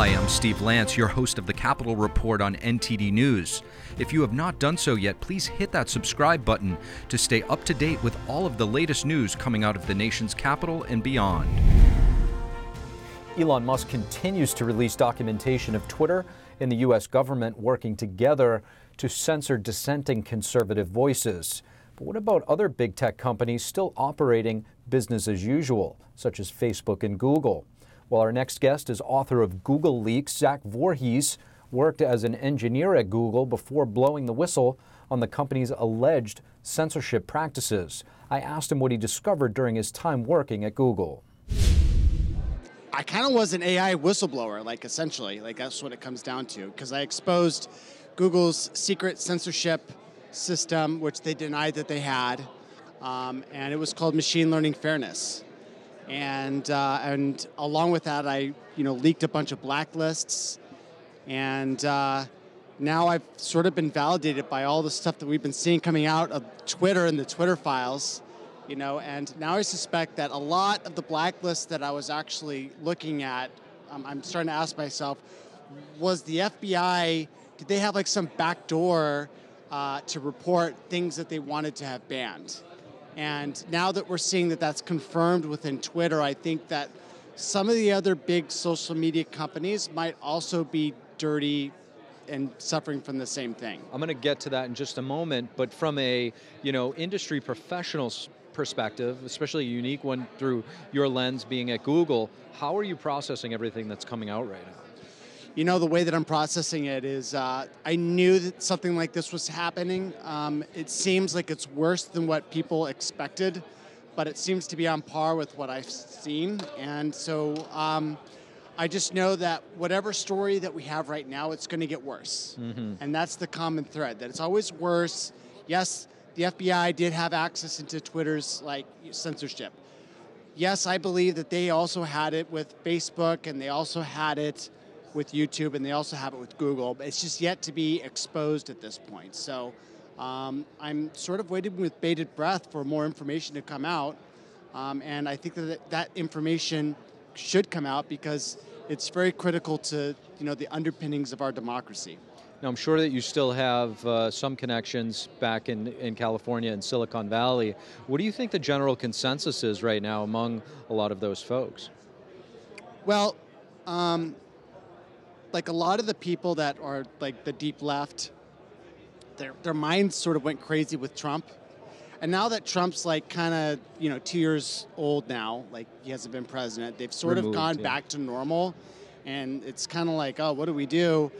Hi, I'm Steve Lance, your host of the Capitol Report on NTD News. If you have not done so yet, please hit that subscribe button to stay up to date with all of the latest news coming out of the nation's capital and beyond. Elon Musk continues to release documentation of Twitter and the U.S. government working together to censor dissenting conservative voices. But what about other big tech companies still operating business as usual, such as Facebook and Google? Well, our next guest is author of Google Leaks. Zach Vorhies, worked as an engineer at Google before blowing the whistle on the company's alleged censorship practices. I asked him what he discovered during his time working at Google. I kind of was an AI whistleblower, like essentially, like that's what it comes down to, because I exposed Google's secret censorship system, which they denied that they had, um, and it was called machine learning fairness. And uh, and along with that, I you know leaked a bunch of blacklists, and uh, now I've sort of been validated by all the stuff that we've been seeing coming out of Twitter and the Twitter files you know, and now I suspect that a lot of the blacklists that I was actually looking at, um, I'm starting to ask myself, was the FBI, did they have like some backdoor uh, to report things that they wanted to have banned? And now that we're seeing that that's confirmed within Twitter, I think that some of the other big social media companies might also be dirty and suffering from the same thing. I'm going to get to that in just a moment, but from a, you know, industry professionals perspective, especially a unique one through your lens being at Google, how are you processing everything that's coming out right now? You know, the way that I'm processing it is uh, I knew that something like this was happening. Um, it seems like it's worse than what people expected, but it seems to be on par with what I've seen. And so um, I just know that whatever story that we have right now, it's going to get worse. Mm-hmm. And that's the common thread, that it's always worse. Yes, the FBI did have access into Twitter's like censorship. Yes, I believe that they also had it with Facebook and they also had it with YouTube and they also have it with Google, but it's just yet to be exposed at this point. So um, I'm sort of waiting with bated breath for more information to come out. Um, and I think that that information should come out because it's very critical to you know the underpinnings of our democracy. Now, I'm sure that you still have uh, some connections back in, in California and Silicon Valley. What do you think the general consensus is right now among a lot of those folks? Well, um, like a lot of the people that are like the deep left, their, their minds sort of went crazy with Trump. And now that Trump's like kind of, you know, two years old now, like he hasn't been president, they've sort Removed, of gone yeah. back to normal. And it's kind of like, oh, what do we do?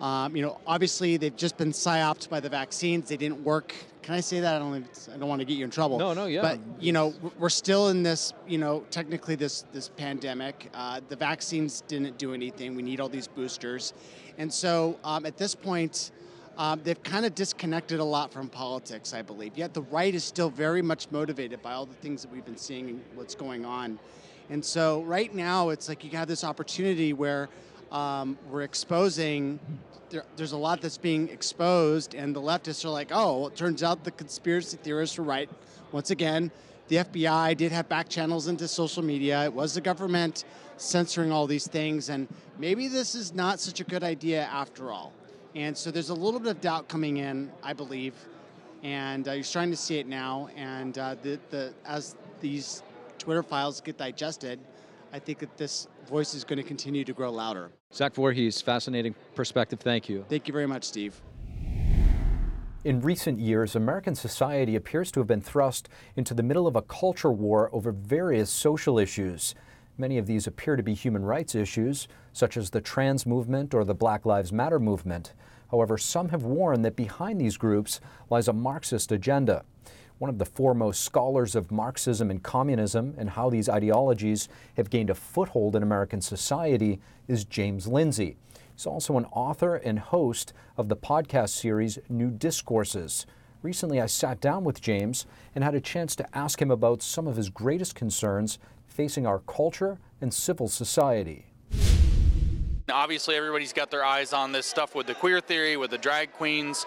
Um, you know, obviously they've just been psyoped by the vaccines. They didn't work. Can I say that? I don't. I don't want to get you in trouble. No, no, yeah. But you know, we're still in this. You know, technically this this pandemic. Uh, the vaccines didn't do anything. We need all these boosters, and so um, at this point. Um, they've kind of disconnected a lot from politics, I believe. Yet the right is still very much motivated by all the things that we've been seeing and what's going on. And so right now, it's like you have this opportunity where um, we're exposing. There, there's a lot that's being exposed, and the leftists are like, "Oh, well, it turns out the conspiracy theorists were right." Once again, the FBI did have back channels into social media. It was the government censoring all these things, and maybe this is not such a good idea after all. And so there's a little bit of doubt coming in, I believe, and uh, you're starting to see it now. And uh, the, the as these Twitter files get digested, I think that this voice is going to continue to grow louder. Zach Vorhies, fascinating perspective. Thank you. Thank you very much, Steve. In recent years, American society appears to have been thrust into the middle of a culture war over various social issues. Many of these appear to be human rights issues, such as the trans movement or the Black Lives Matter movement. However, some have warned that behind these groups lies a Marxist agenda one of the foremost scholars of Marxism and communism and how these ideologies have gained a foothold in American society, is James Lindsay. He's also an author and host of the podcast series New Discourses. Recently, I sat down with James and had a chance to ask him about some of his greatest concerns facing our culture and civil society. Obviously, everybody's got their eyes on this stuff with the queer theory, with the drag queens,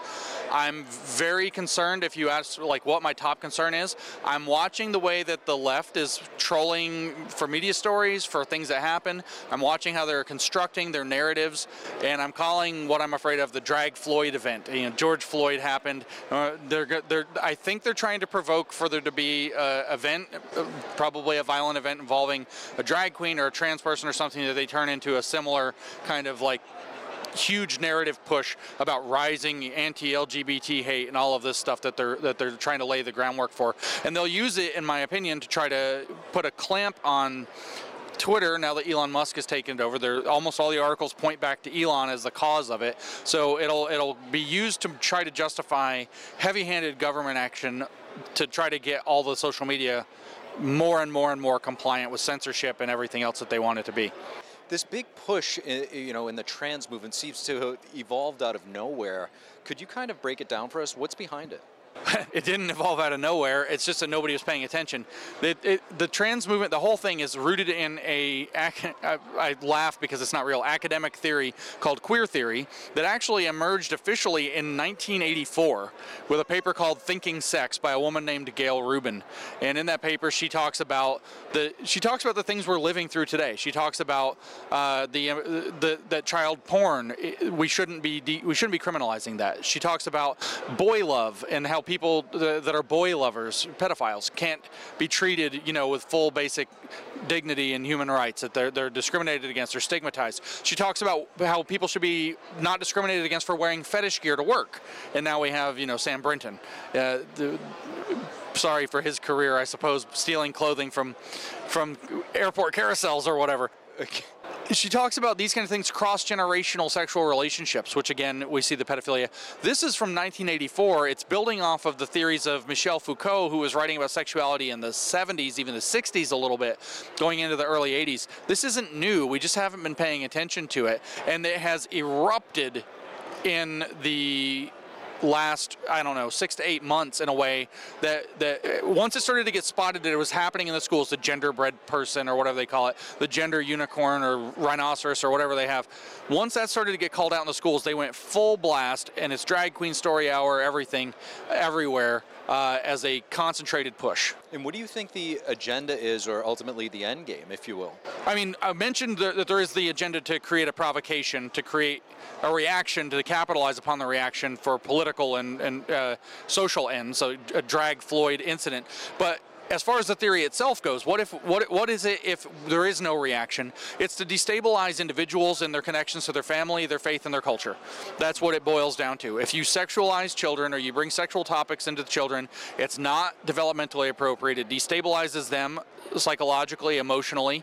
I'm very concerned. If you ask like what my top concern is, I'm watching the way that the left is trolling for media stories for things that happen. I'm watching how they're constructing their narratives, and I'm calling what I'm afraid of the drag Floyd event. You know, George Floyd happened. Uh, they're, they're, I think they're trying to provoke for there to be an event, uh, probably a violent event involving a drag queen or a trans person or something that they turn into a similar kind of like huge narrative push about rising anti-LGBT hate and all of this stuff that they're that they're trying to lay the groundwork for, and they'll use it, in my opinion, to try to put a clamp on. Twitter, now that Elon Musk has taken it over, almost all the articles point back to Elon as the cause of it. So it'll it'll be used to try to justify heavy-handed government action to try to get all the social media more and more and more compliant with censorship and everything else that they want it to be. This big push, you know, in the trans movement seems to have evolved out of nowhere. Could you kind of break it down for us? What's behind it? it didn't evolve out of nowhere. It's just that nobody was paying attention. It, it, the trans movement, the whole thing is rooted in a, I, laugh because it's not real, academic theory called queer theory that actually emerged officially in 1984 with a paper called Thinking Sex by a woman named Gayle Rubin. And in that paper, she talks about the she talks about the things we're living through today. She talks about uh, the, uh, the that child porn. We shouldn't be de- we shouldn't be criminalizing that. She talks about boy love and how people that are boy lovers, pedophiles, can't be treated, you know, with full basic dignity and human rights. That they're they're discriminated against, or stigmatized. She talks about how people should be not discriminated against for wearing fetish gear to work. And now we have, you know, Sam Brinton. Uh, the, sorry for his career, I suppose, stealing clothing from from airport carousels or whatever she talks about these kind of things cross generational sexual relationships, which again, we see the pedophilia. This is from 1984. It's building off of the theories of Michel Foucault, who was writing about sexuality in the 70s, even the 60s a little bit, going into the early 80s. This isn't new. We just haven't been paying attention to it. And it has erupted in the last I don't know six to eight months in a way that that once it started to get spotted that it was happening in the schools, the genderbread person or whatever they call it, the gender unicorn or rhinoceros or whatever they have. Once that started to get called out in the schools, they went full blast, and it's drag queen story hour, everything, everywhere. Uh, as a concentrated push. And what do you think the agenda is, or ultimately the end game, if you will? I mean, I mentioned that there is the agenda to create a provocation, to create a reaction, to capitalize upon the reaction for political and, and uh, social ends, so a drag Floyd incident. But as far as the theory itself goes, what if what what is it if there is no reaction? It's to destabilize individuals and their connections to their family, their faith, and their culture. That's what it boils down to. If you sexualize children or you bring sexual topics into the children, it's not developmentally appropriate. It destabilizes them psychologically, emotionally.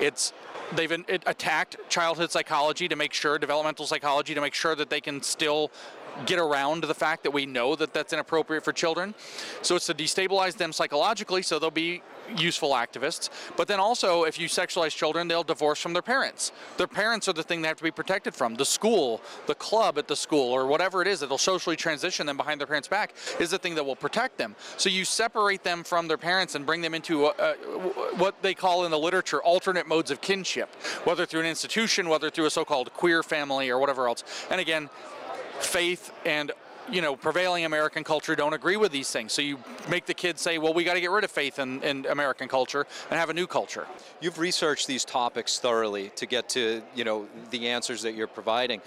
It's they've attacked childhood psychology to make sure developmental psychology to make sure that they can still get around the fact that we know that that's inappropriate for children. So it's to destabilize them psychologically so they'll be useful activists. But then also, if you sexualize children, they'll divorce from their parents. Their parents are the thing they have to be protected from. The school, the club at the school, or whatever it is that'll socially transition them behind their parents' back is the thing that will protect them. So you separate them from their parents and bring them into uh, uh, a, a, what they call in the literature alternate modes of kinship, whether through an institution, whether through a so called queer family, or whatever else. And again, faith and you know, prevailing American culture don't agree with these things. So you make the kids say, well, we got to get rid of faith in, in, American culture and have a new culture. You've researched these topics thoroughly to get to, you know, the answers that you're providing.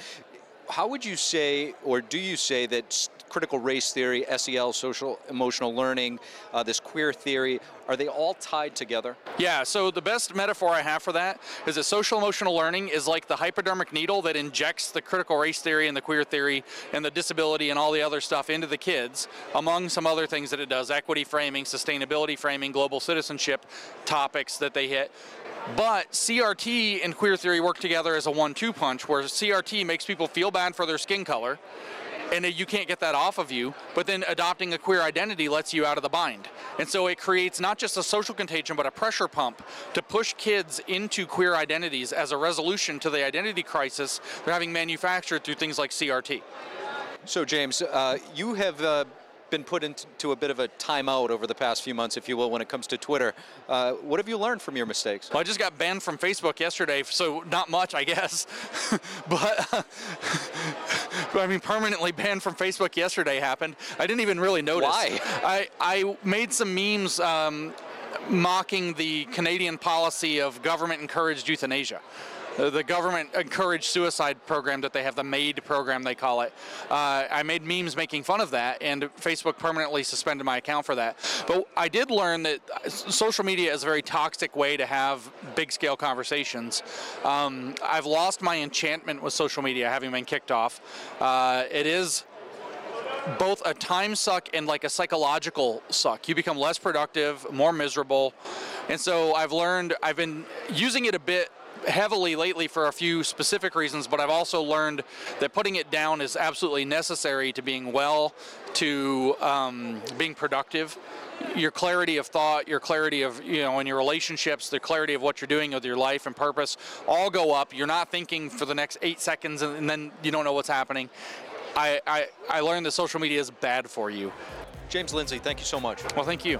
How would you say, or do you say that critical race theory, SEL, social emotional learning, uh, this queer theory, are they all tied together? Yeah, so the best metaphor I have for that is that social emotional learning is like the hypodermic needle that injects the critical race theory and the queer theory and the disability and all the other stuff into the kids, among some other things that it does equity framing, sustainability framing, global citizenship topics that they hit. But CRT and queer theory work together as a one two punch, where CRT makes people feel bad for their skin color and you can't get that off of you. But then adopting a queer identity lets you out of the bind. And so it creates not just a social contagion, but a pressure pump to push kids into queer identities as a resolution to the identity crisis they're having manufactured through things like CRT. So, James, uh, you have uh, been put into a bit of a timeout over the past few months, if you will, when it comes to Twitter. Uh, what have you learned from your mistakes? Well, I just got banned from Facebook yesterday, so not much, I guess. but I mean, permanently banned from Facebook yesterday happened. I didn't even really notice. Why? I, I made some memes um, mocking the Canadian policy of government encouraged euthanasia. The government encouraged suicide program that they have, the MAID program they call it. Uh, I made memes making fun of that, and Facebook permanently suspended my account for that. But I did learn that social media is a very toxic way to have big scale conversations. Um, I've lost my enchantment with social media, having been kicked off. Uh, it is both a time suck and like a psychological suck. You become less productive, more miserable. And so I've learned, I've been using it a bit heavily lately for a few specific reasons, but I've also learned that putting it down is absolutely necessary to being well, to um, being productive. Your clarity of thought, your clarity of, you know, in your relationships, the clarity of what you're doing with your life and purpose all go up. You're not thinking for the next eight seconds and, and then you don't know what's happening. I, I, I learned that social media is bad for you. James Lindsay, thank you so much. Well, thank you.